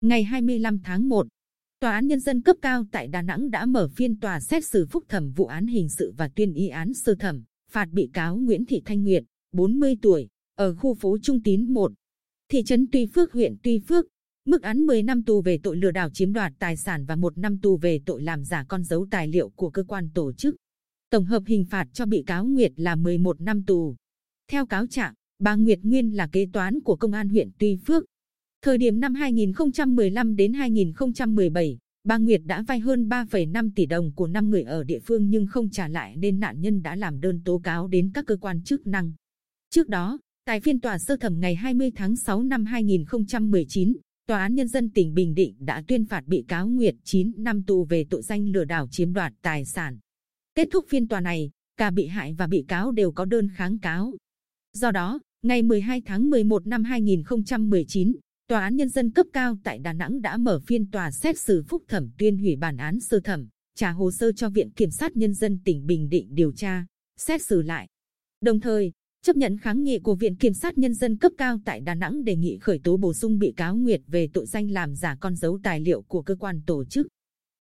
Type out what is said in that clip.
ngày 25 tháng 1, Tòa án Nhân dân cấp cao tại Đà Nẵng đã mở phiên tòa xét xử phúc thẩm vụ án hình sự và tuyên y án sơ thẩm, phạt bị cáo Nguyễn Thị Thanh Nguyệt, 40 tuổi, ở khu phố Trung Tín 1, thị trấn Tuy Phước, huyện Tuy Phước, mức án 10 năm tù về tội lừa đảo chiếm đoạt tài sản và một năm tù về tội làm giả con dấu tài liệu của cơ quan tổ chức. Tổng hợp hình phạt cho bị cáo Nguyệt là 11 năm tù. Theo cáo trạng, bà Nguyệt Nguyên là kế toán của công an huyện Tuy Phước. Thời điểm năm 2015 đến 2017, bà Nguyệt đã vay hơn 3,5 tỷ đồng của 5 người ở địa phương nhưng không trả lại nên nạn nhân đã làm đơn tố cáo đến các cơ quan chức năng. Trước đó, tại phiên tòa sơ thẩm ngày 20 tháng 6 năm 2019, Tòa án Nhân dân tỉnh Bình Định đã tuyên phạt bị cáo Nguyệt 9 năm tù về tội danh lừa đảo chiếm đoạt tài sản. Kết thúc phiên tòa này, cả bị hại và bị cáo đều có đơn kháng cáo. Do đó, ngày 12 tháng 11 năm 2019, Tòa án Nhân dân cấp cao tại Đà Nẵng đã mở phiên tòa xét xử phúc thẩm tuyên hủy bản án sơ thẩm, trả hồ sơ cho Viện Kiểm sát Nhân dân tỉnh Bình Định điều tra, xét xử lại. Đồng thời, chấp nhận kháng nghị của Viện Kiểm sát Nhân dân cấp cao tại Đà Nẵng đề nghị khởi tố bổ sung bị cáo Nguyệt về tội danh làm giả con dấu tài liệu của cơ quan tổ chức.